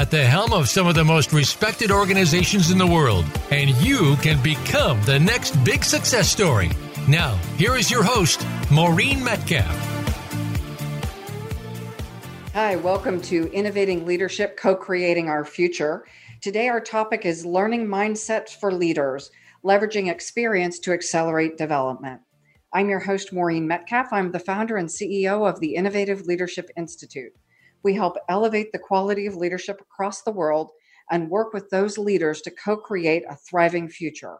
at the helm of some of the most respected organizations in the world, and you can become the next big success story. Now, here is your host, Maureen Metcalf. Hi, welcome to Innovating Leadership, co creating our future. Today, our topic is learning mindsets for leaders, leveraging experience to accelerate development. I'm your host, Maureen Metcalf. I'm the founder and CEO of the Innovative Leadership Institute. We help elevate the quality of leadership across the world and work with those leaders to co create a thriving future.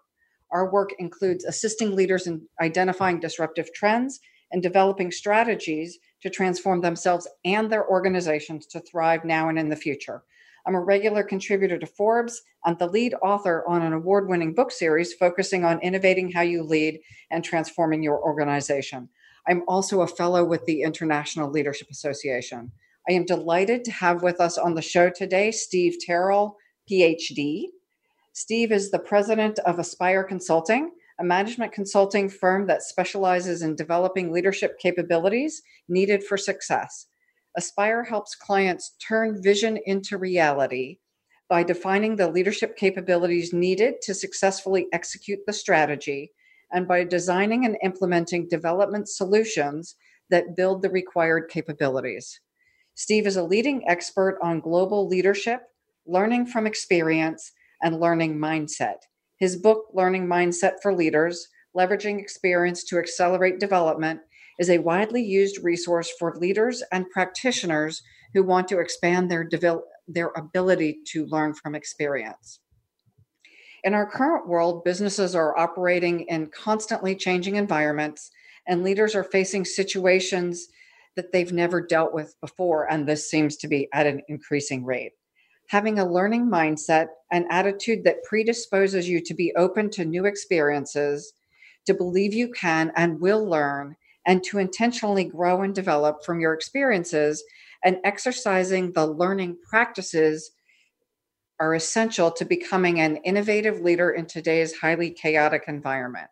Our work includes assisting leaders in identifying disruptive trends and developing strategies to transform themselves and their organizations to thrive now and in the future. I'm a regular contributor to Forbes and the lead author on an award winning book series focusing on innovating how you lead and transforming your organization. I'm also a fellow with the International Leadership Association. I am delighted to have with us on the show today Steve Terrell, PhD. Steve is the president of Aspire Consulting, a management consulting firm that specializes in developing leadership capabilities needed for success. Aspire helps clients turn vision into reality by defining the leadership capabilities needed to successfully execute the strategy and by designing and implementing development solutions that build the required capabilities. Steve is a leading expert on global leadership, learning from experience, and learning mindset. His book, Learning Mindset for Leaders Leveraging Experience to Accelerate Development, is a widely used resource for leaders and practitioners who want to expand their, devel- their ability to learn from experience. In our current world, businesses are operating in constantly changing environments, and leaders are facing situations that they've never dealt with before, and this seems to be at an increasing rate. Having a learning mindset, an attitude that predisposes you to be open to new experiences, to believe you can and will learn, and to intentionally grow and develop from your experiences, and exercising the learning practices are essential to becoming an innovative leader in today's highly chaotic environment.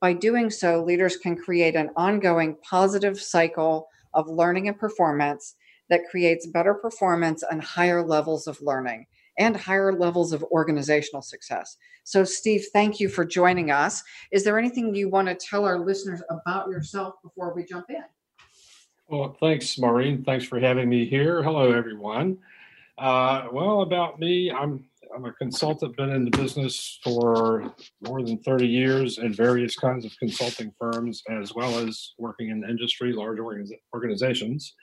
By doing so, leaders can create an ongoing positive cycle of learning and performance that creates better performance and higher levels of learning and higher levels of organizational success. So, Steve, thank you for joining us. Is there anything you want to tell our listeners about yourself before we jump in? Well, thanks, Maureen. Thanks for having me here. Hello, everyone. Uh, well, about me, I'm I'm a consultant, been in the business for more than 30 years in various kinds of consulting firms, as well as working in industry, large organizations.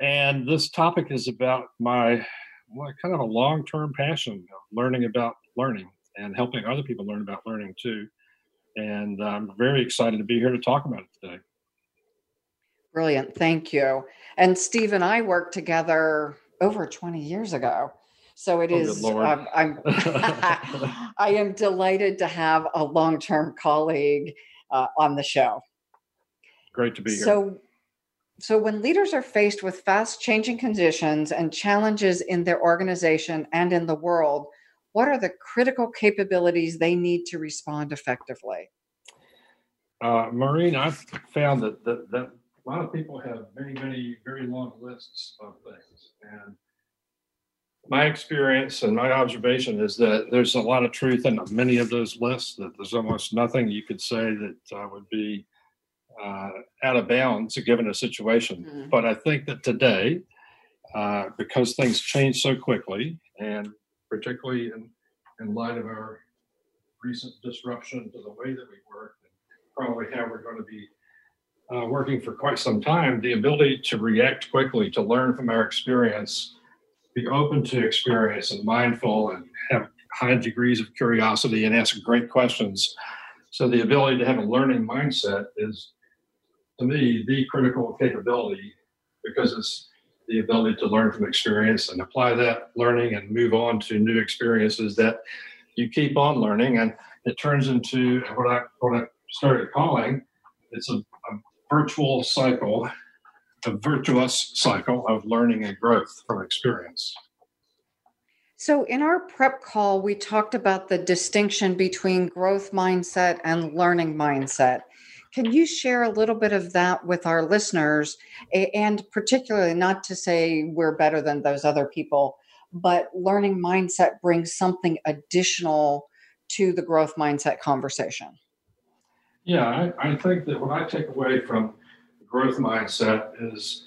And this topic is about my well, kind of a long term passion of learning about learning and helping other people learn about learning too. And I'm very excited to be here to talk about it today. Brilliant. Thank you. And Steve and I worked together over 20 years ago. So it oh, is. Um, I'm. I am delighted to have a long-term colleague uh, on the show. Great to be here. So, so when leaders are faced with fast-changing conditions and challenges in their organization and in the world, what are the critical capabilities they need to respond effectively? Uh, Maureen, I've found that, that that a lot of people have many, many very long lists of things, and my experience and my observation is that there's a lot of truth in many of those lists. That there's almost nothing you could say that uh, would be uh, out of bounds given a situation. Mm-hmm. But I think that today, uh, because things change so quickly, and particularly in, in light of our recent disruption to the way that we work, and probably how we're going to be uh, working for quite some time, the ability to react quickly, to learn from our experience be open to experience and mindful and have high degrees of curiosity and ask great questions. So the ability to have a learning mindset is, to me, the critical capability because it's the ability to learn from experience and apply that learning and move on to new experiences that you keep on learning. And it turns into what I what I started calling it's a, a virtual cycle, a virtuous cycle of learning and growth from experience. So, in our prep call, we talked about the distinction between growth mindset and learning mindset. Can you share a little bit of that with our listeners? And particularly, not to say we're better than those other people, but learning mindset brings something additional to the growth mindset conversation. Yeah, I, I think that what I take away from growth mindset is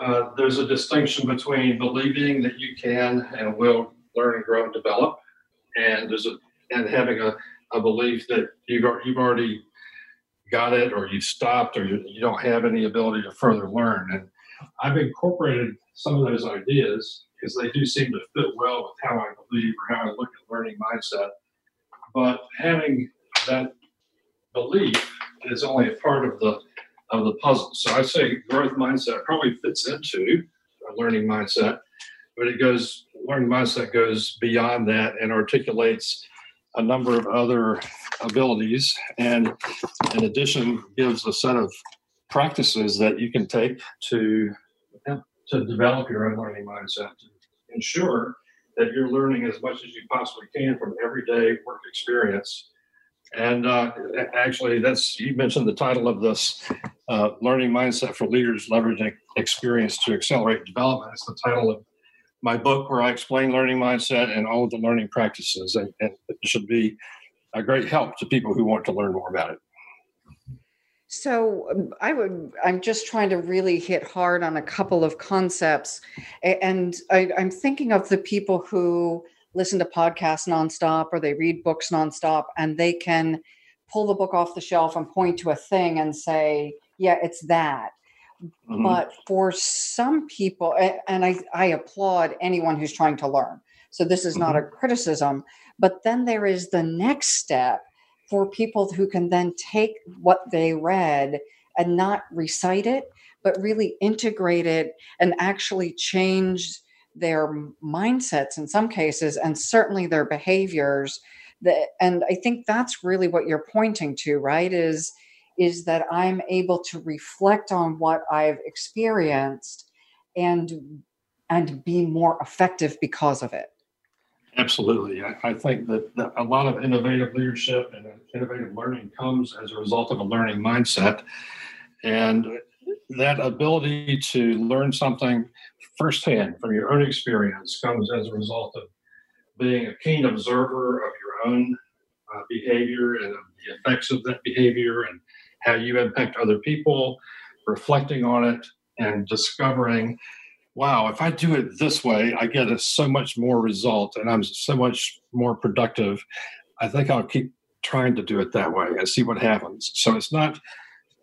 uh, there's a distinction between believing that you can and will learn and grow and develop, and there's a and having a, a belief that you've you've already got it or you've stopped or you, you don't have any ability to further learn. And I've incorporated some of those ideas because they do seem to fit well with how I believe or how I look at learning mindset. But having that belief is only a part of the of the puzzle. So I say growth mindset probably fits into a learning mindset, but it goes learning mindset goes beyond that and articulates a number of other abilities and in addition gives a set of practices that you can take to to develop your own learning mindset to ensure that you're learning as much as you possibly can from everyday work experience and uh, actually, that's you mentioned the title of this uh, learning mindset for leaders leveraging experience to accelerate development. It's the title of my book where I explain learning mindset and all of the learning practices, and, and it should be a great help to people who want to learn more about it. So um, I would. I'm just trying to really hit hard on a couple of concepts, and I, I'm thinking of the people who listen to podcasts nonstop or they read books nonstop and they can pull the book off the shelf and point to a thing and say, yeah, it's that. Mm-hmm. But for some people, and I, I applaud anyone who's trying to learn. So this is mm-hmm. not a criticism. But then there is the next step for people who can then take what they read and not recite it, but really integrate it and actually change their mindsets in some cases and certainly their behaviors that and i think that's really what you're pointing to right is is that i'm able to reflect on what i've experienced and and be more effective because of it. Absolutely. I, I think that, that a lot of innovative leadership and uh, innovative learning comes as a result of a learning mindset. And that ability to learn something firsthand from your own experience comes as a result of being a keen observer of your own uh, behavior and of the effects of that behavior and how you impact other people, reflecting on it and discovering, wow, if I do it this way, I get a, so much more result and I'm so much more productive. I think I'll keep trying to do it that way and see what happens. So it's not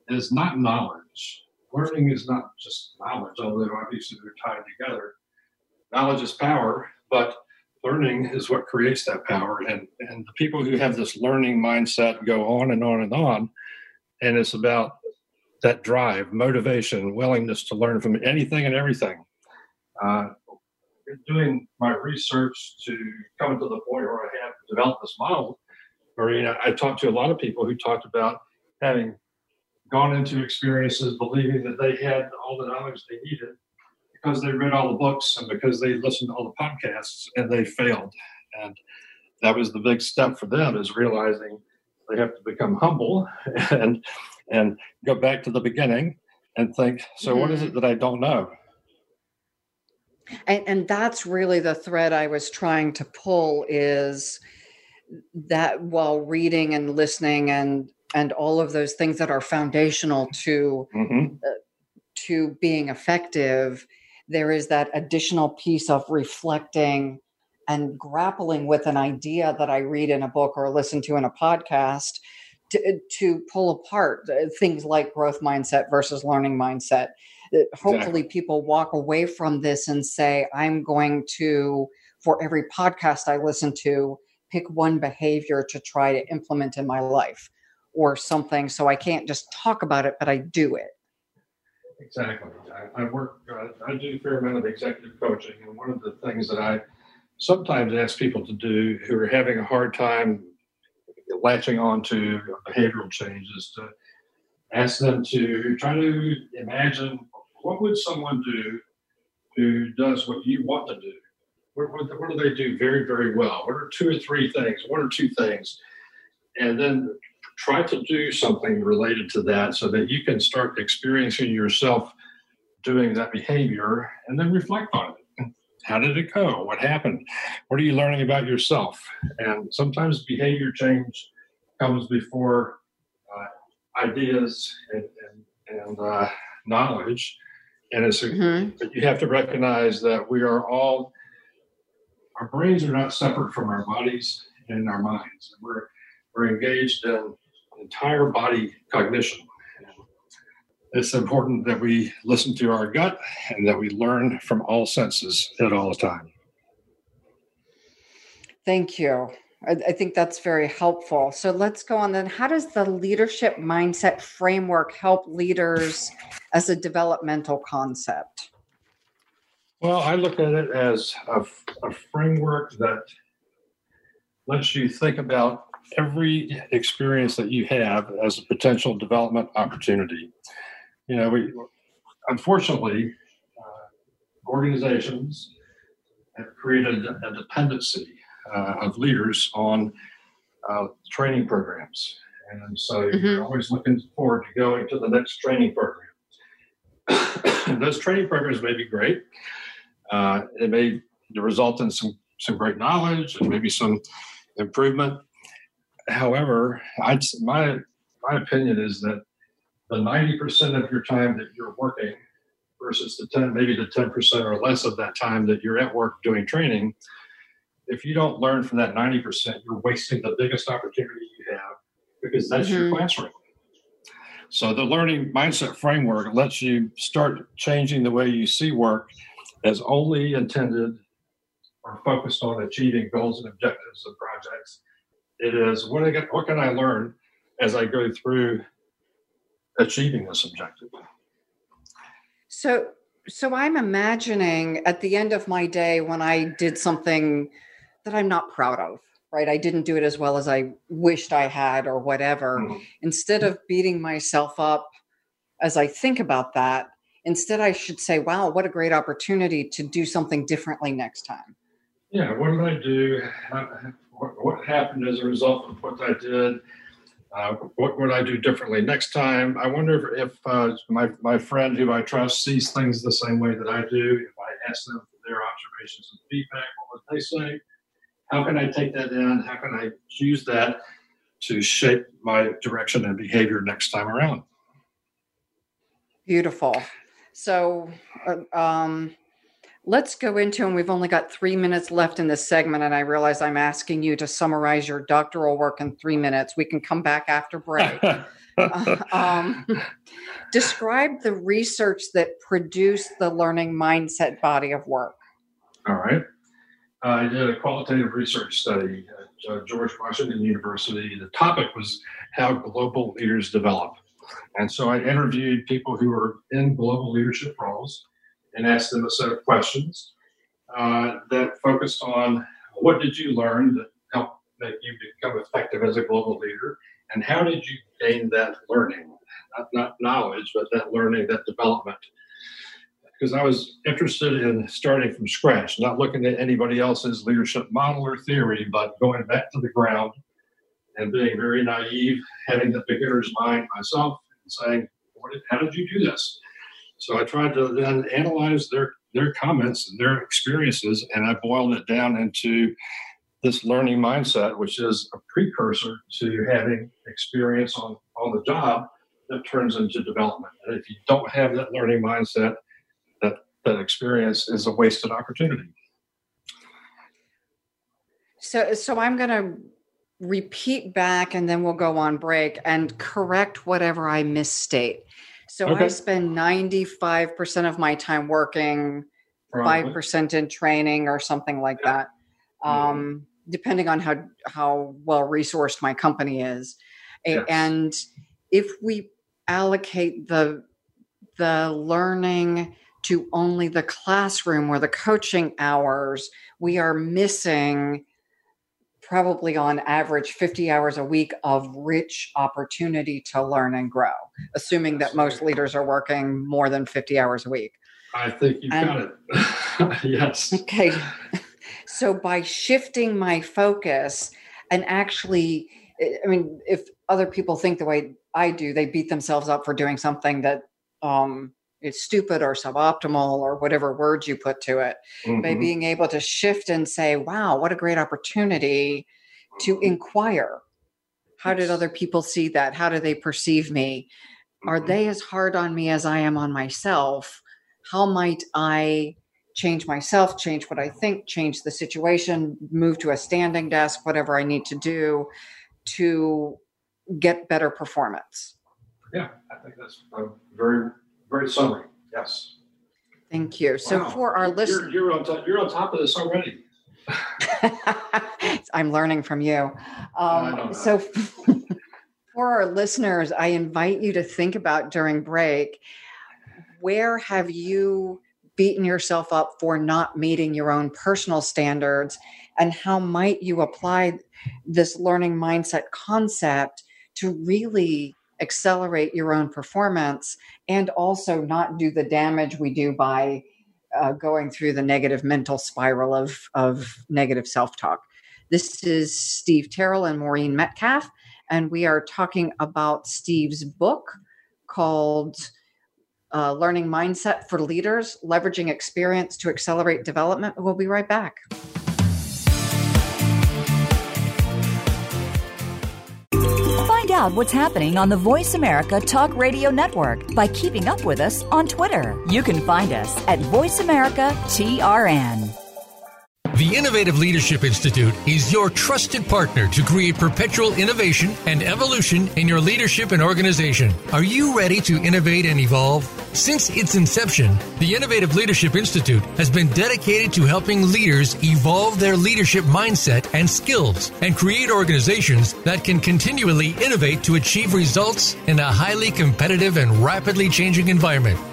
it's not knowledge learning is not just knowledge, although obviously they're tied together. Knowledge is power, but learning is what creates that power. And, and the people who have this learning mindset go on and on and on. And it's about that drive, motivation, willingness to learn from anything and everything. Uh, doing my research to come to the point where I have developed this model, Marina, I talked to a lot of people who talked about having gone into experiences believing that they had all the knowledge they needed because they read all the books and because they listened to all the podcasts and they failed. And that was the big step for them is realizing they have to become humble and and go back to the beginning and think, so mm-hmm. what is it mm-hmm. that I don't know? And, and that's really the thread I was trying to pull is that while reading and listening and and all of those things that are foundational to mm-hmm. uh, to being effective there is that additional piece of reflecting and grappling with an idea that i read in a book or listen to in a podcast to, to pull apart uh, things like growth mindset versus learning mindset uh, hopefully exactly. people walk away from this and say i'm going to for every podcast i listen to pick one behavior to try to implement in my life or something. So I can't just talk about it, but I do it. Exactly. I, I work, uh, I do a fair amount of executive coaching. And one of the things that I sometimes ask people to do who are having a hard time latching on to behavioral changes to ask them to try to imagine what would someone do who does what you want to do what, what, what do they do very very well what are two or three things one or two things and then try to do something related to that so that you can start experiencing yourself doing that behavior and then reflect on it. How did it go? What happened? What are you learning about yourself? And sometimes behavior change comes before uh, ideas and, and, and uh, knowledge. And it's mm-hmm. you have to recognize that we are all, our brains are not separate from our bodies and our minds. We're, we're engaged in entire body cognition it's important that we listen to our gut and that we learn from all senses at all time. Thank you. I, I, think that's very helpful. So let's go on then. How does the leadership mindset framework help leaders as a developmental concept? Well, I look at it as a, a framework that lets you think about every experience that you have as a potential development opportunity you know, we unfortunately uh, organizations have created a dependency uh, of leaders on uh, training programs, and so mm-hmm. you're always looking forward to going to the next training program. those training programs may be great. Uh, it may result in some some great knowledge and maybe some improvement. However, I'd, my my opinion is that the 90% of your time that you're working versus the 10, maybe the 10% or less of that time that you're at work doing training, if you don't learn from that 90%, you're wasting the biggest opportunity you have because that's mm-hmm. your classroom. So the learning mindset framework lets you start changing the way you see work as only intended or focused on achieving goals and objectives of projects. It is what, I get, what can I learn as I go through achieving this objective. So, so I'm imagining at the end of my day when I did something that I'm not proud of, right? I didn't do it as well as I wished I had, or whatever. Mm-hmm. Instead of beating myself up as I think about that, instead I should say, wow, what a great opportunity to do something differently next time. Yeah, what did I do? What, what happened as a result of what I did? Uh, what would I do differently next time? I wonder if, if uh, my, my friend who I trust sees things the same way that I do. If I ask them for their observations and feedback, what would they say? How can I take that in? How can I use that to shape my direction and behavior next time around? Beautiful. So, uh, um, let's go into, and we've only got three minutes left in this segment. And I realize I'm asking you to summarize your doctoral work in three minutes. We can come back after break. uh, um, describe the research that produced the learning mindset body of work. All right. Uh, I did a qualitative research study at uh, George Washington University. The topic was how global leaders develop. And so I interviewed people who were in global leadership roles and asked them a set of questions uh, that focused on what did you learn that helped make you become effective as a global leader, and how did you gain that learning, not, not knowledge, but that learning, that development. Because I was interested in starting from scratch, not looking at anybody else's leadership model or theory, but going back to the ground and being very naive, having the beginner's mind myself, and saying, "How did you do this?" So I tried to then analyze their their comments and their experiences, and I boiled it down into this learning mindset, which is a precursor to having experience on, on the job that turns into development. And if you don't have that learning mindset, that, that experience is a wasted opportunity. So, so I'm going to repeat back and then we'll go on break and correct whatever I misstate. So okay. I spend 95% of my time working, Probably. 5% in training or something like that. Um, depending on how how well resourced my company is. Yes. And if we allocate the the learning to only the classroom or the coaching hours, we are missing probably on average 50 hours a week of rich opportunity to learn and grow, assuming that most leaders are working more than 50 hours a week. I think you've got it. yes. Okay. So by shifting my focus and actually, I mean, if other people think the way I do, they beat themselves up for doing something that um, is stupid or suboptimal or whatever words you put to it. Mm-hmm. By being able to shift and say, wow, what a great opportunity to inquire. How did other people see that? How do they perceive me? Are mm-hmm. they as hard on me as I am on myself? How might I change myself, change what I think, change the situation, move to a standing desk, whatever I need to do to get better performance. Yeah, I think that's a very, very summary. Yes. Thank you. So wow. for our listeners, you're, you're, on top, you're on top of this already. I'm learning from you. Um, so for our listeners, I invite you to think about during break where have you beaten yourself up for not meeting your own personal standards and how might you apply this learning mindset concept to really accelerate your own performance and also not do the damage we do by uh, going through the negative mental spiral of, of negative self-talk this is steve terrell and maureen metcalf and we are talking about steve's book called uh, learning mindset for leaders, leveraging experience to accelerate development. We'll be right back. Out what's happening on the Voice America Talk Radio Network by keeping up with us on Twitter. You can find us at Voice America TRN. The Innovative Leadership Institute is your trusted partner to create perpetual innovation and evolution in your leadership and organization. Are you ready to innovate and evolve? Since its inception, the Innovative Leadership Institute has been dedicated to helping leaders evolve their leadership mindset and skills and create organizations that can continually innovate to achieve results in a highly competitive and rapidly changing environment.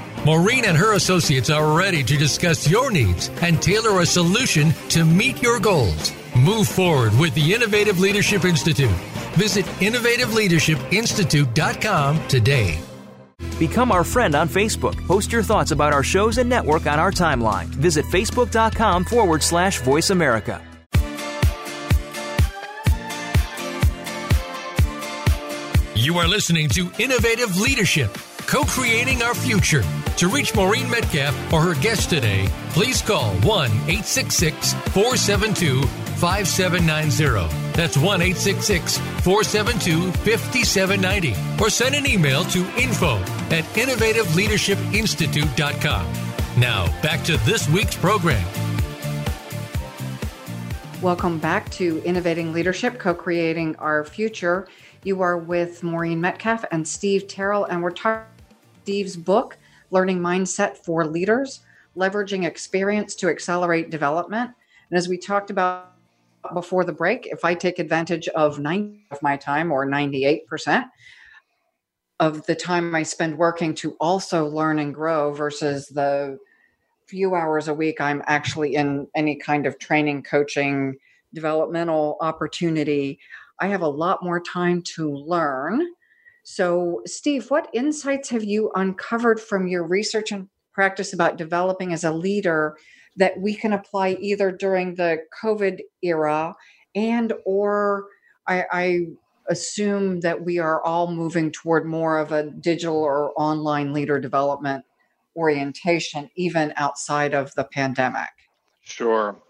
Maureen and her associates are ready to discuss your needs and tailor a solution to meet your goals. Move forward with the Innovative Leadership Institute. Visit innovativeleadershipinstitute.com today. Become our friend on Facebook. Post your thoughts about our shows and network on our timeline. Visit facebook.com forward slash voice America. You are listening to Innovative Leadership co creating our future. To reach Maureen Metcalf or her guest today, please call 1 866 472 5790. That's 1 866 472 5790. Or send an email to info at innovativeleadershipinstitute.com. Now, back to this week's program. Welcome back to Innovating Leadership, co creating our future. You are with Maureen Metcalf and Steve Terrell, and we're talking Steve's book, Learning Mindset for Leaders Leveraging Experience to Accelerate Development. And as we talked about before the break, if I take advantage of 90 of my time or 98% of the time I spend working to also learn and grow versus the few hours a week I'm actually in any kind of training, coaching, developmental opportunity, I have a lot more time to learn so, Steve, what insights have you uncovered from your research and practice about developing as a leader that we can apply either during the COVID era and or I, I assume that we are all moving toward more of a digital or online leader development orientation, even outside of the pandemic? Sure.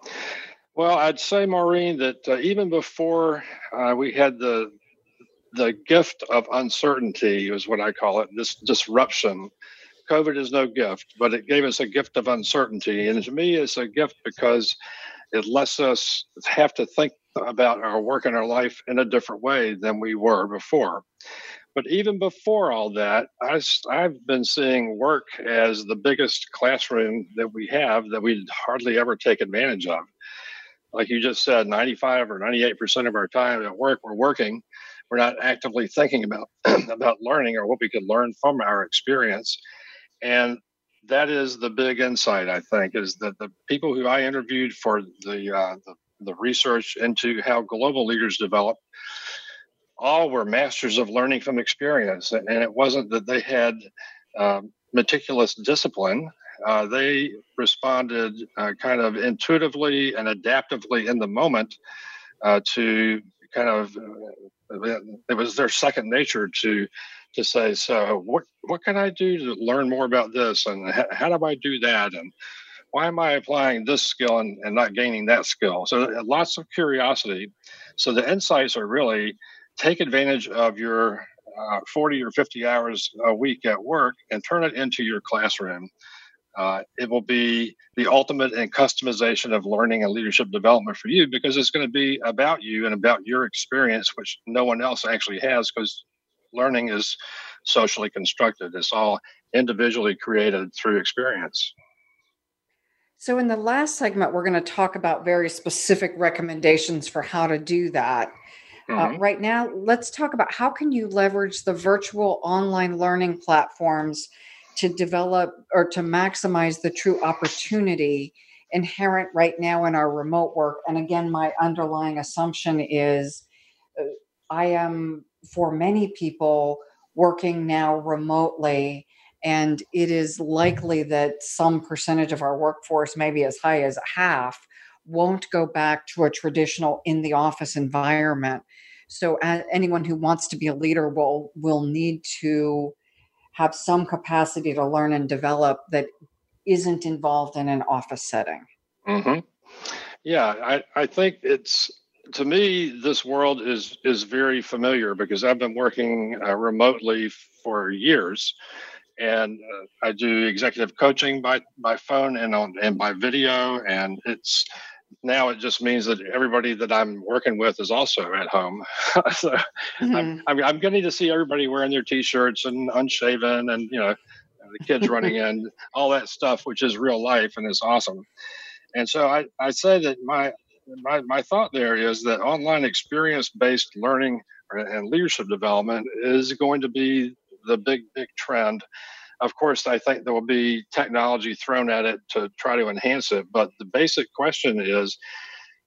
Well, I'd say, Maureen, that uh, even before uh, we had the the gift of uncertainty is what I call it. This disruption. COVID is no gift, but it gave us a gift of uncertainty, and to me, it's a gift because it lets us have to think about our work and our life in a different way than we were before. But even before all that, I, I've been seeing work as the biggest classroom that we have that we hardly ever take advantage of. Like you just said, 95 or 98% of our time at work, we're working. We're not actively thinking about, about learning or what we could learn from our experience. And that is the big insight, I think, is that the people who I interviewed for the, uh, the, the research into how global leaders develop all were masters of learning from experience. And it wasn't that they had um, meticulous discipline. Uh, they responded uh, kind of intuitively and adaptively in the moment uh, to kind of it was their second nature to to say so what what can i do to learn more about this? And how do i do that? And why am i applying this skill and, and not gaining that skill? So lots of curiosity. So the insights are really take advantage of your uh, 40 or 50 hours a week at work and turn it into your classroom. Uh, it will be the ultimate in customization of learning and leadership development for you because it's going to be about you and about your experience, which no one else actually has because learning is socially constructed. It's all individually created through experience. So, in the last segment, we're going to talk about very specific recommendations for how to do that. Uh, mm-hmm. Uh, right now, let's talk about how can you leverage the virtual online learning platforms to develop or to maximize the true opportunity inherent right now in our remote work. And again, my underlying assumption is uh, I am for many people working now remotely and it is likely that some percentage of our workforce maybe as high as half won't go back to a traditional in the office environment. So anyone who wants to be a leader will will need to have some capacity to learn and develop that isn't involved in an office setting. Mm-hmm. Yeah, I, I think it's to me this world is is very familiar because I've been working uh, remotely for years, and uh, I do executive coaching by by phone and on and by video, and it's now it just means that everybody that I'm working with is also at home. so mm-hmm. I'm, I'm, I'm, getting to see everybody wearing their t-shirts and unshaven and, you know, the kids running in, all that stuff, which is real life and is awesome. And so I, I say that my, my, my thought there is that online experience-based learning and leadership development is going to be the big, big trend of course, I think there will be technology thrown at it to try to enhance it. But the basic question is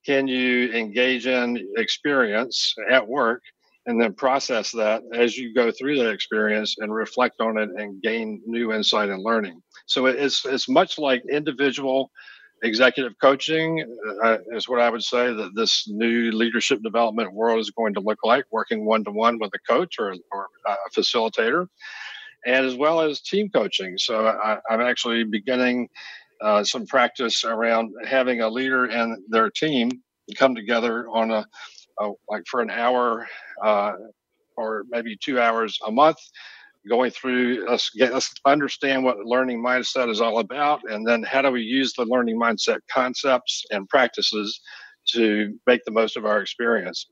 can you engage in experience at work and then process that as you go through that experience and reflect on it and gain new insight and learning? So it's, it's much like individual executive coaching uh, is what I would say that this new leadership development world is going to look like working one to one with a coach or, or a facilitator and as well as team coaching. So I, am actually beginning uh, some practice around having a leader and their team come together on a, a like for an hour uh, or maybe two hours a month going through us get us understand what learning mindset is all about and then how do we use the learning mindset concepts and practices to make the most of our experience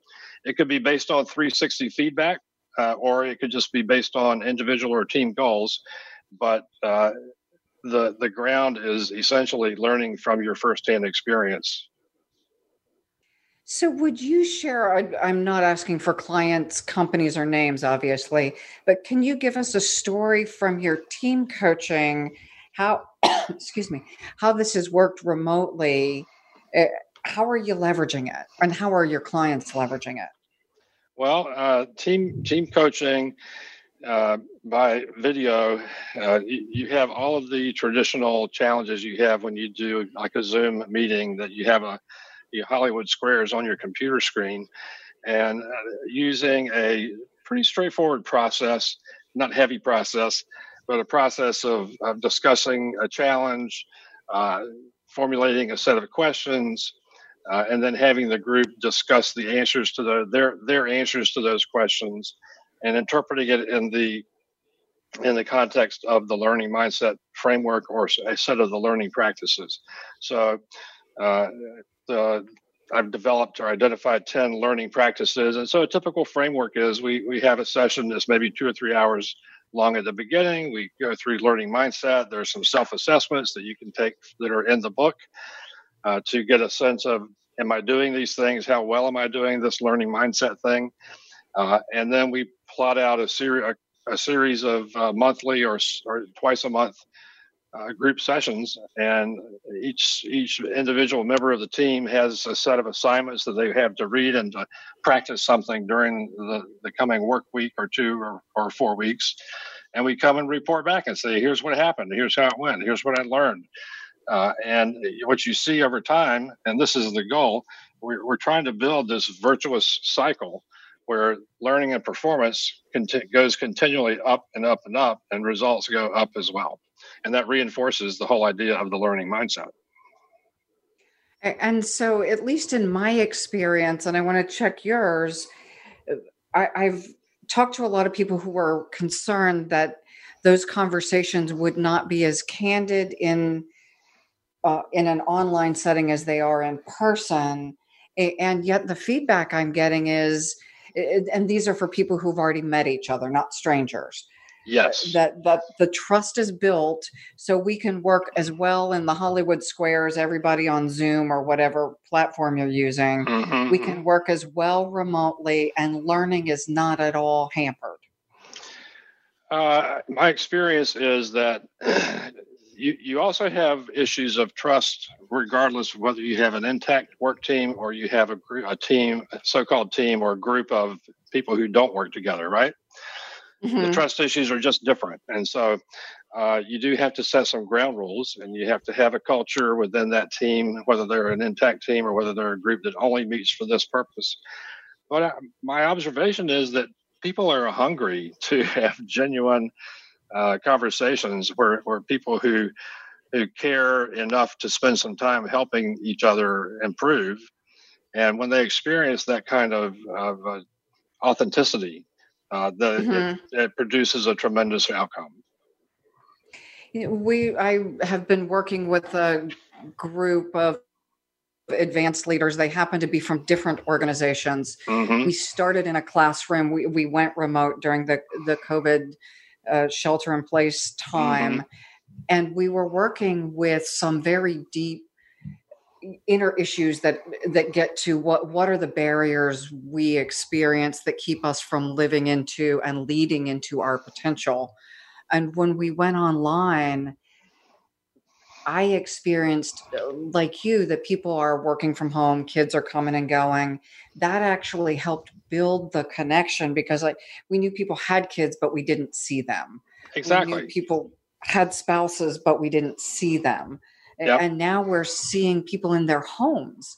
it could be based on 360 feedback uh, or it could just be based on individual or team goals. But uh, the the ground is essentially learning from your firsthand experience. So, would you share? I'm not asking for clients, companies, or names, obviously, but can you give us a story from your team coaching? How, excuse me, how this has worked remotely? Eh, how are you leveraging it, and how are your clients leveraging it? Well, uh, team team coaching uh, by video, uh, you, have all of the traditional challenges you have when you do like a Zoom meeting that you have a Hollywood squares on your computer screen, and uh, using a pretty straightforward process, not heavy process, but a process of, of discussing a challenge, uh, formulating a set of questions, uh, and then having the group discuss the answers to the, their their answers to those questions, and interpreting it in the in the context of the learning mindset framework or a set of the learning practices. So, uh, uh, I've developed or identified 10 learning practices. And so a typical framework is we, we have a session that's maybe two or three hours long at the beginning. We go through learning mindset. There's some self assessments that you can take that are in the book uh, to get a sense of am I doing these things? How well am I doing this learning mindset thing? Uh, and then we plot out a series a, a, series of uh, monthly or, or twice a month uh, group sessions, and each each individual member of the team has a set of assignments that they have to read and to practice something during the, the coming work week or two or, or four weeks. And we come and report back and say, here's what happened, here's how it went, here's what I learned. Uh, and what you see over time, and this is the goal, we're, we're trying to build this virtuous cycle where learning and performance conti- goes continually up and up and up, and results go up as well. And that reinforces the whole idea of the learning mindset. And so, at least in my experience, and I want to check yours, I, I've talked to a lot of people who were concerned that those conversations would not be as candid in uh, in an online setting as they are in person and yet the feedback i'm getting is and these are for people who've already met each other not strangers yes that that the trust is built so we can work as well in the hollywood squares everybody on zoom or whatever platform you're using mm-hmm. we mm-hmm. can work as well remotely and learning is not at all hampered uh, my experience is that you, you also have issues of trust, regardless of whether you have an intact work team or you have a, group, a team, so-called team or a group of people who don't work together, right? Mm-hmm. The trust issues are just different, and so uh, you do have to set some ground rules, and you have to have a culture within that team, whether they're an intact team or whether they're a group that only meets for this purpose. But uh, my observation is that people are hungry to have genuine uh, conversations where, where people who who care enough to spend some time helping each other improve, and when they experience that kind of, of uh, authenticity, uh, the, mm-hmm. it, it produces a tremendous outcome. We I have been working with a group of advanced leaders. They happen to be from different organizations. Mm-hmm. We started in a classroom. We, we went remote during the, the COVID uh, shelter in place time. Mm-hmm. And we were working with some very deep inner issues that that get to what what are the barriers we experience that keep us from living into and leading into our potential and when we went online i experienced like you that people are working from home kids are coming and going. That actually helped build the connection because like we knew people had kids but we didn't see them. Exactly. people had spouses but we didn't see them. Yep. and now we're seeing people in their homes.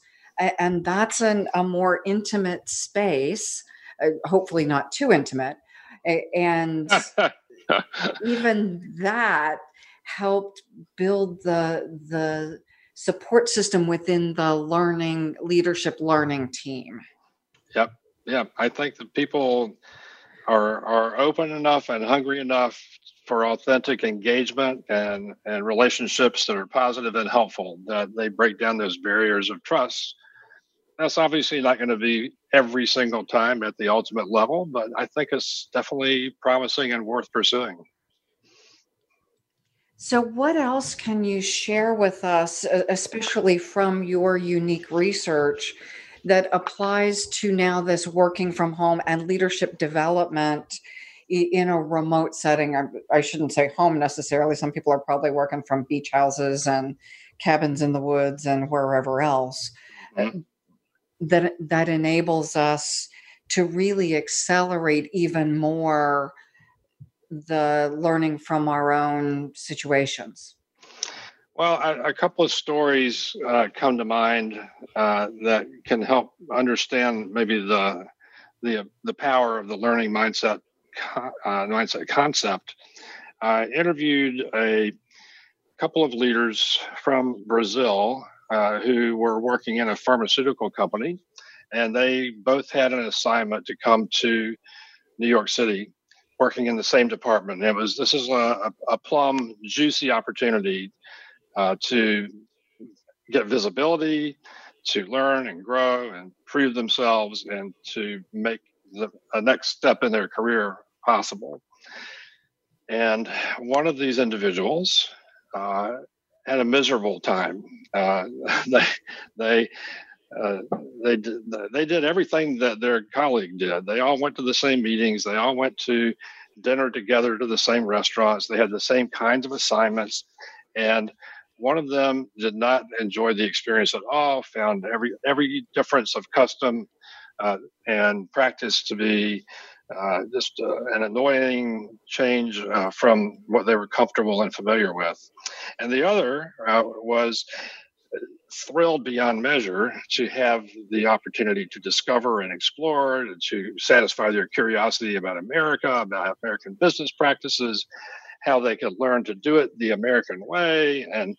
And that's an, a more intimate space uh, hopefully not too intimate. And even that helped build the the support system within the learning leadership learning team yep yeah, I think that people are are open enough and hungry enough for authentic engagement and and relationships that are positive and helpful that they break down those barriers of trust. That's obviously not going to be every single time at the ultimate level, but I think it's definitely promising and worth pursuing. So, what else can you share with us, especially from your unique research, that applies to now this working from home and leadership development in a remote setting. I, shouldn't say home necessarily. Some people are probably working from beach houses and cabins in the woods and wherever else. Mm-hmm. That that enables us to really accelerate even more the learning from our own situations. Well, a, a couple of stories uh, come to mind uh, that can help understand maybe the the the power of the learning mindset uh, mindset concept. I interviewed a couple of leaders from Brazil uh, who were working in a pharmaceutical company, and they both had an assignment to come to New York City working in the same department. It was this is a, a plum juicy opportunity uh, to get visibility, to learn and grow and prove themselves and to make the, next step in their career possible. And one of these individuals uh, had a miserable time. Uh, they they uh, they did, they did everything that their colleague did. They all went to the same meetings. They all went to dinner together to the same restaurants. They had the same kinds of assignments, and one of them did not enjoy the experience at all. Found every every difference of custom uh, and practice to be uh, just uh, an annoying change uh, from what they were comfortable and familiar with. And the other was thrilled beyond measure to have the opportunity to discover and explore to satisfy their curiosity about America, about American business practices, how they could learn to do it the American way, and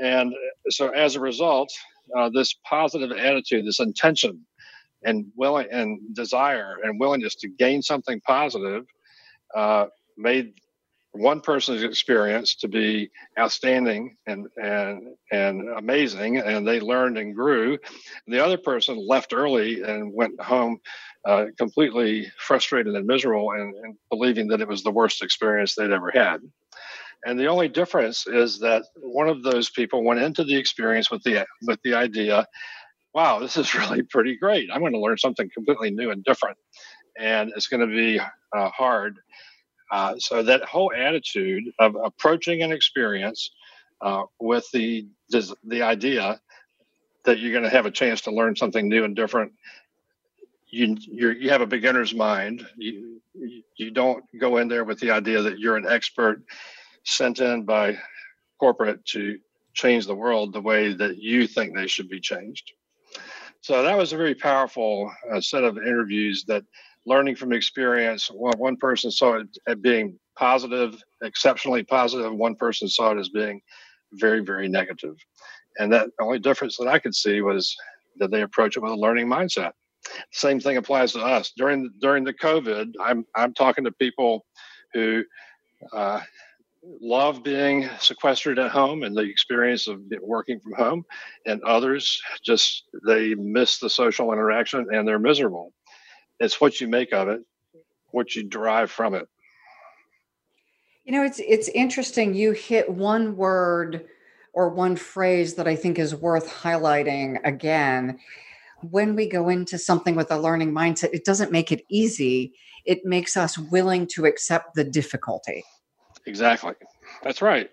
and so as a result, uh, this positive attitude, this intention, and willing and desire and willingness to gain something positive, uh, made one person's experience to be outstanding and and and amazing, and they learned and grew. The other person left early and went home uh, completely frustrated and miserable, and, and believing that it was the worst experience they'd ever had. And the only difference is that one of those people went into the experience with the with the idea, "Wow, this is really pretty great. I'm going to learn something completely new and different, and it's going to be uh, hard." Uh, so that whole attitude of approaching an experience uh, with the the idea that you're going to have a chance to learn something new and different, you you have a beginner's mind. You you don't go in there with the idea that you're an expert sent in by corporate to change the world the way that you think they should be changed. So that was a very powerful uh, set of interviews that learning from experience. One, person saw it as being positive, exceptionally positive. One person saw it as being very, very negative. And that only difference that I could see was that they approach it with a learning mindset. Same thing applies to us during during the COVID. I'm I'm talking to people who uh, love being sequestered at home and the experience of working from home, and others just they miss the social interaction and they're miserable. It's what you make of it, what you derive from it. You know, it's it's interesting. You hit one word or one phrase that I think is worth highlighting again. When we go into something with a learning mindset, it doesn't make it easy. It makes us willing to accept the difficulty. Exactly. That's right.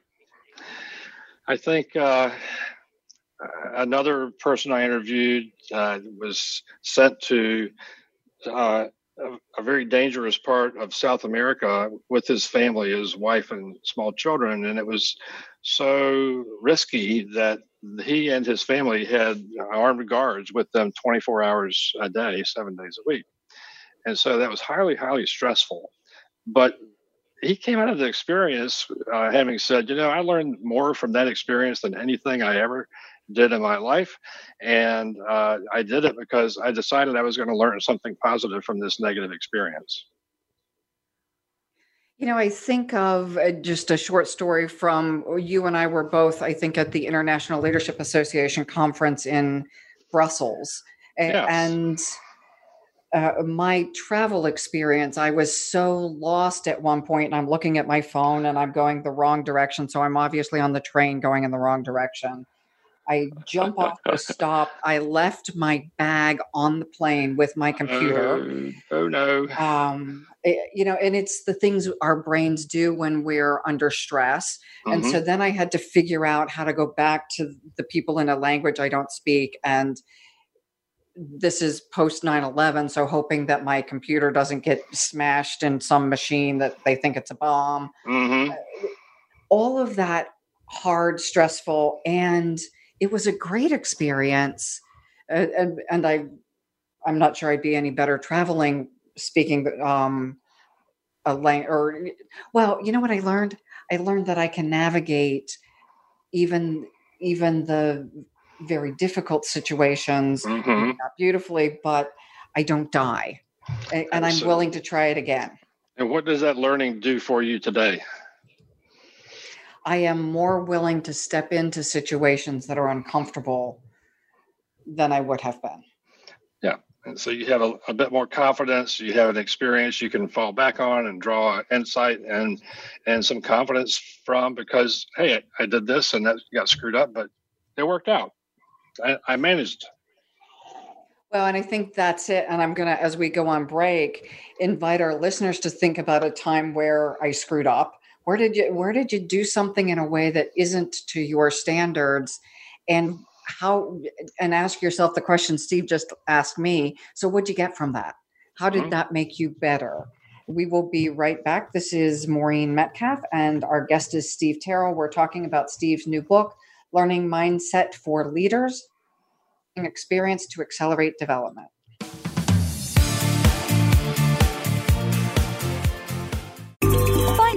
I think uh, another person I interviewed uh, was sent to uh, a, very dangerous part of South America with his family, his wife and small children, and it was so risky that he and his family had armed guards with them 24 hours a day, seven days a week, and so that was highly, highly stressful. But he came out of the experience uh, having said, you know, I learned more from that experience than anything I ever did in my life. And uh, I did it because I decided I was going to learn something positive from this negative experience. You know, I think of uh, just a short story from you and I were both, I think, at the International Leadership Association conference in Brussels. Yes. And uh, my travel experience, I was so lost at one point, and I'm looking at my phone and I'm going the wrong direction. So I'm obviously on the train going in the wrong direction. I jump off the stop. I left my bag on the plane with my computer. Oh, oh no. Um, it, you know, and it's the things our brains do when we're under stress. Mm-hmm. And so then I had to figure out how to go back to the people in a language I don't speak. And this is post 9 11. So hoping that my computer doesn't get smashed in some machine that they think it's a bomb. Mm-hmm. All of that hard, stressful, and it was a great experience. Uh, and, and I, I'm not sure I'd be any better traveling, speaking um, a language. Or, well, you know what I learned? I learned that I can navigate even even the very difficult situations mm-hmm. beautifully, but I don't die, and, and I'm so, willing to try it again. And what does that learning do for you today? I am more willing to step into situations that are uncomfortable than I would have been. Yeah. And so you have a, a, bit more confidence, you have an experience you can fall back on and draw insight and and some confidence from because hey, I, I did this and that got screwed up, but it worked out. I, I managed. Well, and I think that's it. And I'm going to, as we go on break, invite our listeners to think about a time where I screwed up. Where did you where did you do something in a way that isn't to your standards? And how and ask yourself the question Steve just asked me. So what'd you get from that? How did mm-hmm. that make you better? We will be right back. This is Maureen Metcalf, and our guest is Steve Terrell. We're talking about Steve's new book, Learning Mindset for Leaders Experience to Accelerate Development.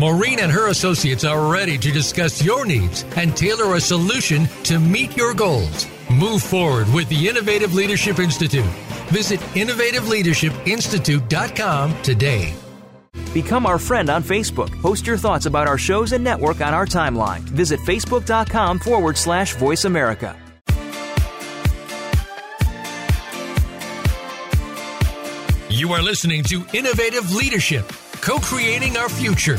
Maureen and her associates are ready to discuss your needs and tailor a solution to meet your goals. Move forward with the Innovative Leadership Institute. Visit innovativeleadershipinstitute.com today. Become our friend on Facebook. Post your thoughts about our shows and network on our timeline. Visit facebook.com forward slash voice America. You are listening to Innovative Leadership co creating our future.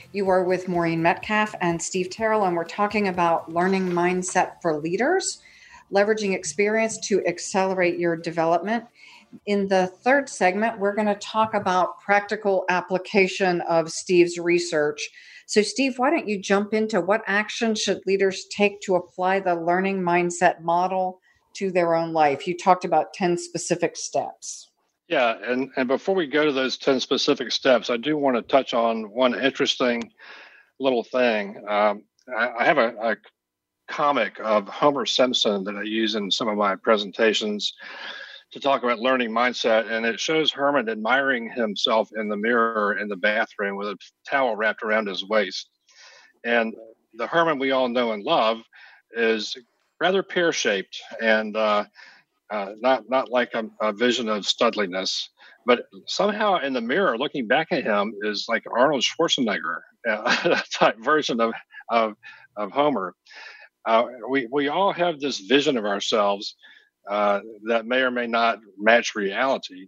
You are with Maureen Metcalf and Steve Terrell, and we're talking about learning mindset for leaders, leveraging experience to accelerate your development. In the third segment, we're going to talk about practical application of Steve's research. So, Steve, why don't you jump into what action should leaders take to apply the learning mindset model to their own life? You talked about 10 specific steps. Yeah, and, and before we go to those 10 specific steps, I do want to touch on one interesting little thing. Um, I, I, have a, a, comic of Homer Simpson that I use in some of my presentations to talk about learning mindset, and it shows Homer admiring himself in the mirror in the bathroom with a towel wrapped around his waist. And the Homer we all know and love is rather pear shaped and uh, uh, not not like a, a, vision of studliness, but somehow in the mirror, looking back at him is like Arnold Schwarzenegger uh, type version of of, of Homer. Uh, we we all have this vision of ourselves uh, that may or may not match reality.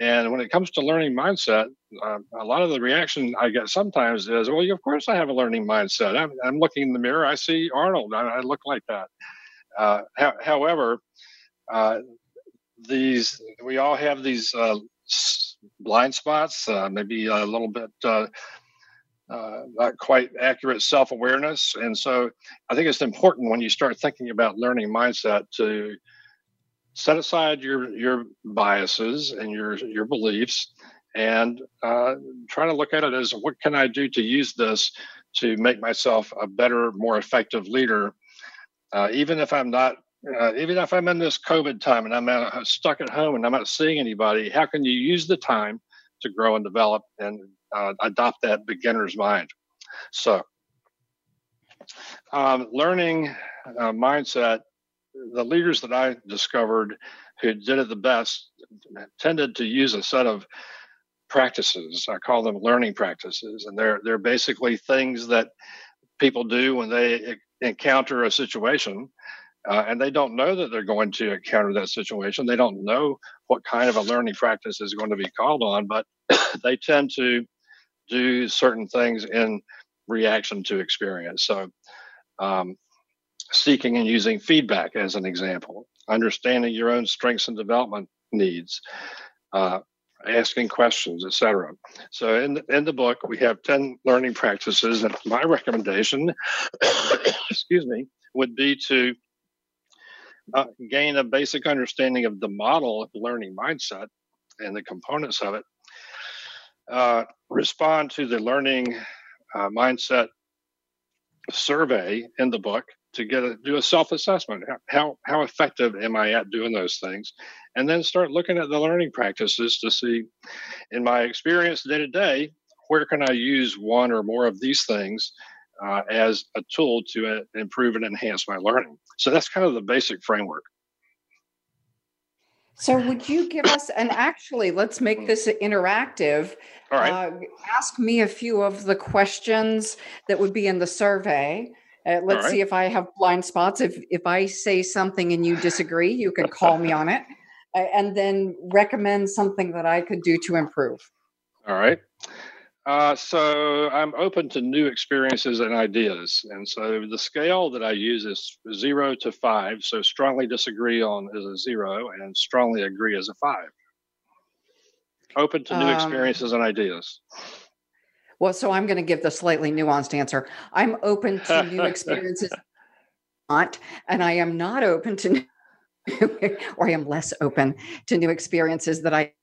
And when it comes to learning mindset, uh, a lot of the reaction I get sometimes is, "Well, of course I have a learning mindset. I'm, I'm looking in the mirror, I see Arnold, I, I look like that." Uh, ha- however, uh, these we all have these uh, blind spots, uh, maybe a little bit uh, uh, not quite accurate self awareness, and so I think it's important when you start thinking about learning mindset to set aside your your biases and your your beliefs and uh, try to look at it as what can I do to use this to make myself a better, more effective leader, uh, even if I'm not uh, even if I'm in this COVID time and I'm uh, stuck at home and I'm not seeing anybody, how can you use the time to grow and develop and uh, adopt that beginner's mind? So, um, learning uh, mindset the leaders that I discovered who did it the best tended to use a set of practices. I call them learning practices, and they're they're basically things that people do when they encounter a situation. Uh, and they don't know that they're going to encounter that situation. They don't know what kind of a learning practice is going to be called on, but they tend to do certain things in reaction to experience. So, um, seeking and using feedback as an example, understanding your own strengths and development needs, uh, asking questions, etc. So in in the book, we have 10 learning practices, and my recommendation, excuse me, would be to uh, gain a basic understanding of the model of learning mindset and the components of it. Uh, respond to the learning uh, mindset survey in the book to get a, do a self-assessment. How how effective am I at doing those things? And then start looking at the learning practices to see, in my experience day to day, where can I use one or more of these things uh, as a tool to uh, improve and enhance my learning. So that's kind of the basic framework. So, would you give us, and actually, let's make mm. this interactive. All right. Uh, ask me a few of the questions that would be in the survey. Uh, let's right. see if I have blind spots. If if I say something and you disagree, you can call me on it, uh, and then recommend something that I could do to improve. All right. Uh, so I'm open to new experiences and ideas, and so the scale that I use is zero to five. So strongly disagree on is a zero, and strongly agree is a five. Open to new um, experiences and ideas. Well, so I'm going to give the slightly nuanced answer. I'm open to new experiences, not, and I am not open to, new, or I am less open to new experiences that I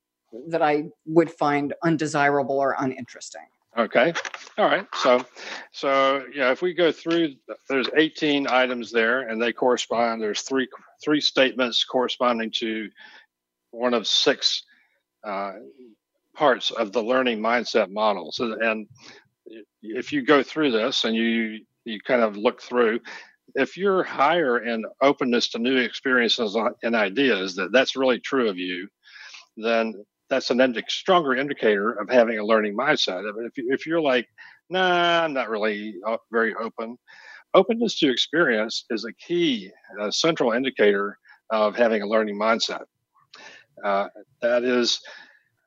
that I would find undesirable or uninteresting. Okay. All right. So, so yeah, if we go through, there's 18 items there, and they correspond. There's three three statements corresponding to one of six uh, parts of the learning mindset model. So, and if you go through this and you you kind of look through, if you're higher in openness to new experiences and ideas, that that's really true of you, then that's an indi- stronger indicator of having a learning mindset. I mean, if, you, if you're like, nah, I'm not really uh, very open, openness to experience is a key, a central indicator of having a learning mindset. Uh, that is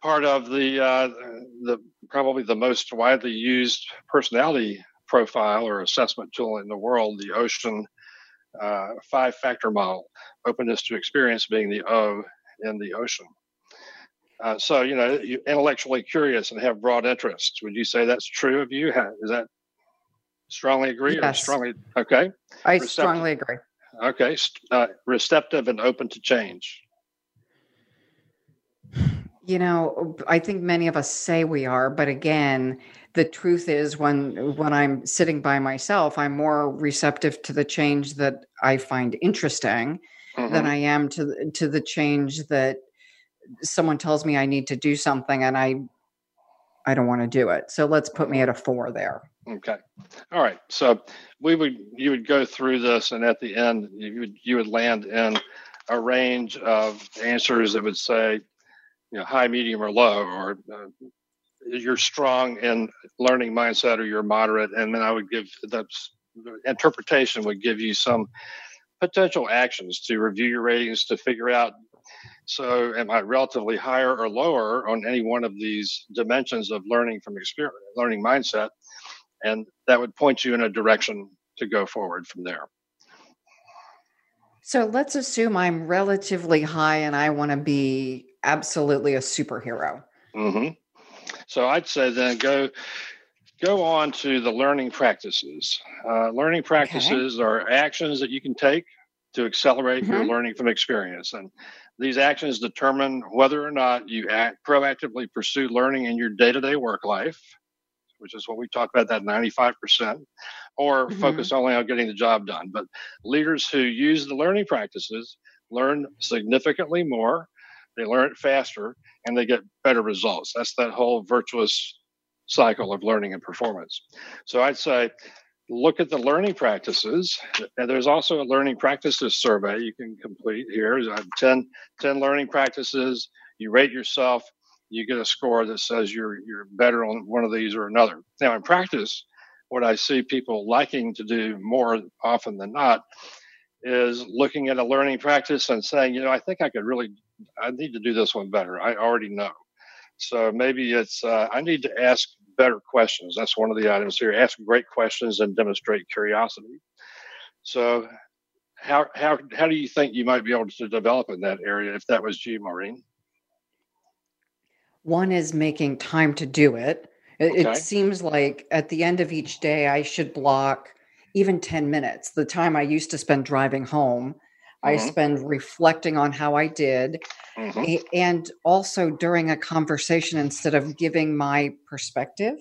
part of the uh, the probably the most widely used personality profile or assessment tool in the world, the Ocean uh, five factor model. Openness to experience being the O in the Ocean. Uh, so you know, you're intellectually curious and have broad interests. Would you say that's true of you? Is that strongly agree yes. or strongly okay? I receptive. strongly agree. Okay, uh, receptive and open to change. You know, I think many of us say we are, but again, the truth is when when I'm sitting by myself, I'm more receptive to the change that I find interesting mm-hmm. than I am to to the change that someone tells me I need to do something and I I don't want to do it. So let's put me at a 4 there. Okay. All right. So we would you would go through this and at the end you would you would land in a range of answers that would say you know, high, medium, or low, or uh, you're strong in learning mindset or you're moderate. And then I would give the interpretation would give you some potential actions to review your ratings to figure out so am I relatively higher or lower on any one of these dimensions of learning from experience, learning mindset? And that would point you in a direction to go forward from there. So let's assume I'm relatively high and I want to be absolutely a superhero. Mm-hmm. So I'd say then go go on to the learning practices. Uh, learning practices okay. are actions that you can take to accelerate mm-hmm. your learning from experience, and these actions determine whether or not you act, proactively pursue learning in your day-to-day work life, which is what we talk about that 95%, or mm-hmm. focus only on getting the job done. But leaders who use the learning practices learn significantly more they learn it faster and they get better results. That's that whole virtuous cycle of learning and performance. So I'd say look at the learning practices. And there's also a learning practices survey you can complete here. Have 10, 10 learning practices. You rate yourself, you get a score that says you're you're better on one of these or another. Now in practice, what I see people liking to do more often than not is looking at a learning practice and saying, you know, I think I could really, I need to do this one better. I already know. So maybe it's, uh, I need to ask better questions. That's one of the items here. Ask great questions and demonstrate curiosity. So, how how how do you think you might be able to develop in that area if that was you, Maureen? One is making time to do it. It, okay. it seems like at the end of each day, I should block even 10 minutes. The time I used to spend driving home, mm-hmm. I spend reflecting on how I did. Mm-hmm. And also during a conversation, instead of giving my perspective,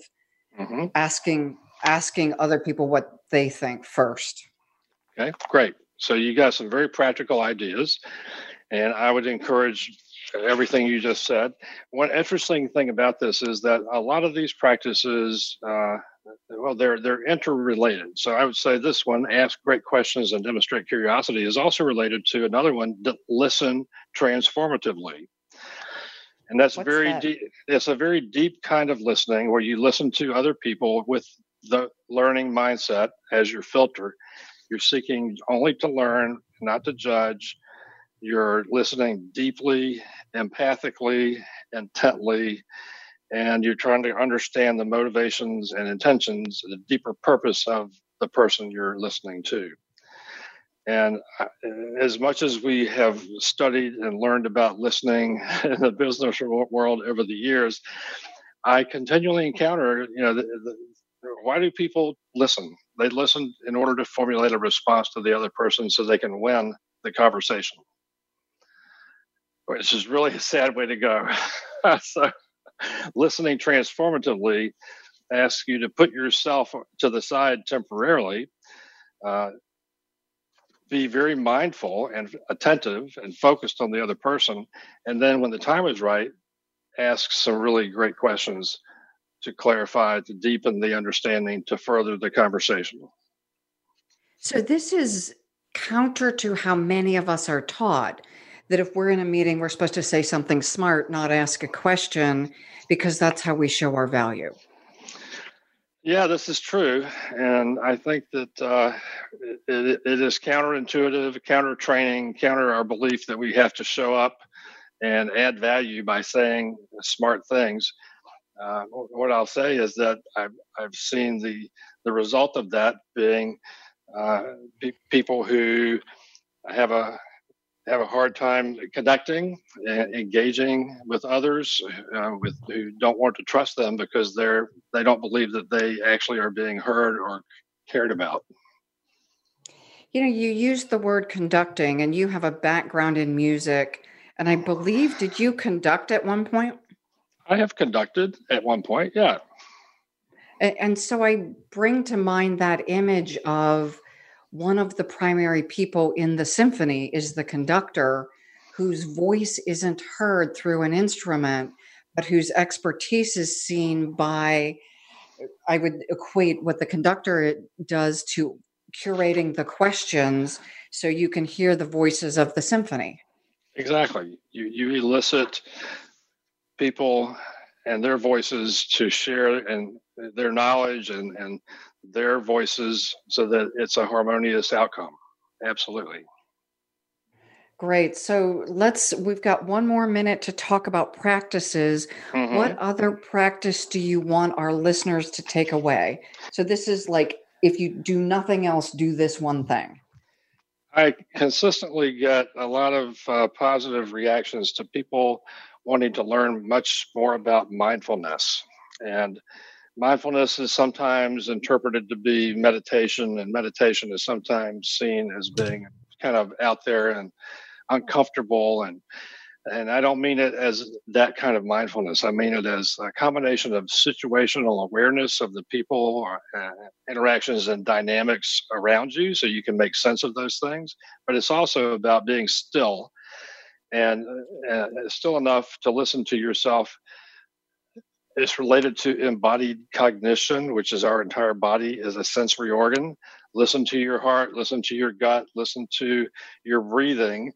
mm-hmm. asking asking other people what they think first. Okay, great. So you got some very practical ideas, and I would encourage everything you just said. One interesting thing about this is that a lot of these practices, uh, well, they're they're interrelated. So I would say this one, ask great questions and demonstrate curiosity, is also related to another one, listen transformatively. And that's What's very that? deep. It's a very deep kind of listening where you listen to other people with the learning mindset as your filter. You're seeking only to learn, not to judge. You're listening deeply, empathically, intently, and you're trying to understand the motivations and intentions, the deeper purpose of the person you're listening to. And as much as we have studied and learned about listening in the business world over the years, I continually encounter, you know, the, the, why do people listen? They listen in order to formulate a response to the other person so they can win the conversation, which is really a sad way to go. so, listening transformatively asks you to put yourself to the side temporarily. Uh, be very mindful and attentive and focused on the other person. And then when the time is right, ask some really great questions to clarify, to deepen the understanding, to further the conversation. So, this is counter to how many of us are taught that if we're in a meeting, we're supposed to say something smart, not ask a question, because that's how we show our value. Yeah, this is true, and I think that uh, it, it is counterintuitive, counter training, counter our belief that we have to show up and add value by saying smart things. Uh, what I'll say is that I've, I've seen the the result of that being uh, pe- people who have a have a hard time connecting and engaging with others uh, with who don't want to trust them because they're they don't believe that they actually are being heard or cared about. You know you used the word conducting and you have a background in music. And i believe did you conduct at one point? I have conducted at one point yeah. And, and so i bring to mind that image of one of the primary people in the symphony is the conductor whose voice isn't heard through an instrument but whose expertise is seen by i would equate what the conductor does to curating the questions so you can hear the voices of the symphony. Exactly. You, you elicit people and their voices to share and their knowledge and, and their voices so that it's a harmonious outcome. Absolutely. Great. So let's, we've got one more minute to talk about practices. Mm-hmm. What other practice do you want our listeners to take away? So this is like, if you do nothing else, do this one thing. I consistently get a lot of uh, positive reactions to people wanting to learn much more about mindfulness. And mindfulness is sometimes interpreted to be meditation, and meditation is sometimes seen as being kind of out there and uncomfortable and and I don't mean it as that kind of mindfulness. I mean it as a combination of situational awareness of the people, uh, interactions, and dynamics around you, so you can make sense of those things. But it's also about being still and uh, still enough to listen to yourself it's related to embodied cognition, which is our entire body is a sensory organ. Listen to your heart, listen to your gut, listen to your breathing.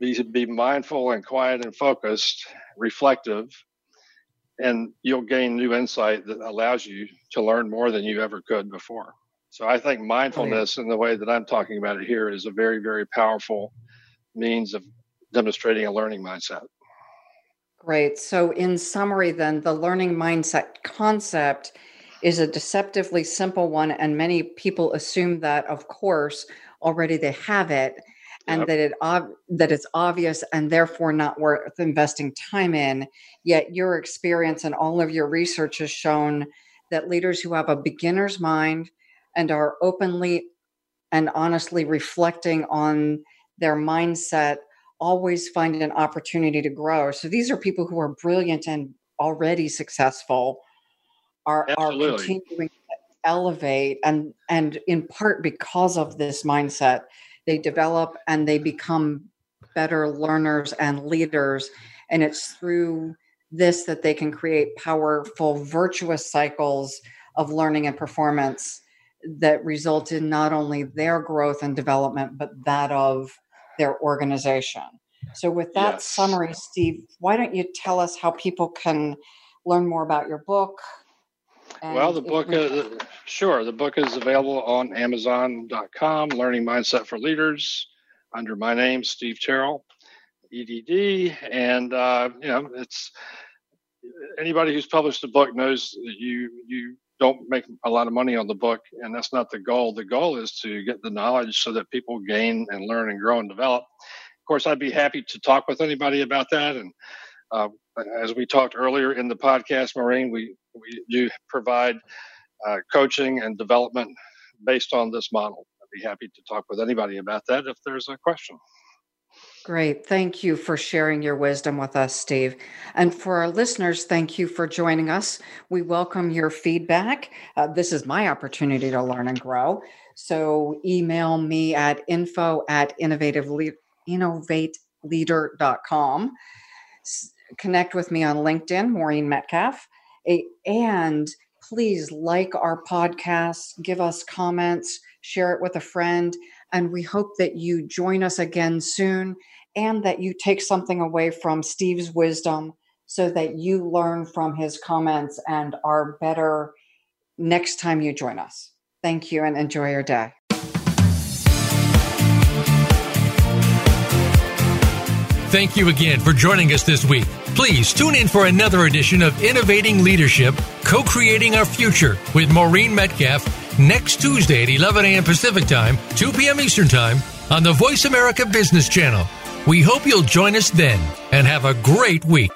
Be, be mindful and quiet and focused, reflective, and you'll gain new insight that allows you to learn more than you ever could before. So I think mindfulness, in the way that I'm talking about it here, is a very, very powerful means of demonstrating a learning mindset. Great. So, in summary, then, the learning mindset concept is a deceptively simple one, and many people assume that, of course, already they have it, and yep. that it that it's obvious and therefore not worth investing time in. Yet, your experience and all of your research has shown that leaders who have a beginner's mind and are openly and honestly reflecting on their mindset always find an opportunity to grow. So these are people who are brilliant and already successful are, are continuing to elevate and and in part because of this mindset they develop and they become better learners and leaders and it's through this that they can create powerful virtuous cycles of learning and performance that result in not only their growth and development but that of their organization. So, with that yes. summary, Steve, why don't you tell us how people can learn more about your book? Well, the book, is, sure, the book is available on Amazon.com, Learning Mindset for Leaders, under my name, Steve Terrell, EDD, and uh, you know, it's anybody who's published a book knows that you you don't make a lot of money on the book, and that's not the goal. The goal is to get the knowledge so that people gain and learn and grow and develop. Of course, I'd be happy to talk with anybody about that. And uh, as we talked earlier in the podcast, Maureen, we, we do provide uh, coaching and development based on this model. I'd be happy to talk with anybody about that if there's a question. Great. Thank you for sharing your wisdom with us, Steve. And for our listeners, thank you for joining us. We welcome your feedback. Uh, this is my opportunity to learn and grow. So email me at info at innovateleader.com. Connect with me on LinkedIn, Maureen Metcalf. And please like our podcast, give us comments, share it with a friend. And we hope that you join us again soon and that you take something away from Steve's wisdom so that you learn from his comments and are better next time you join us. Thank you and enjoy your day. Thank you again for joining us this week. Please tune in for another edition of Innovating Leadership, Co Creating Our Future with Maureen Metcalf next Tuesday at 11 a.m. Pacific Time, 2 p.m. Eastern Time on the Voice America Business Channel. We hope you'll join us then and have a great week.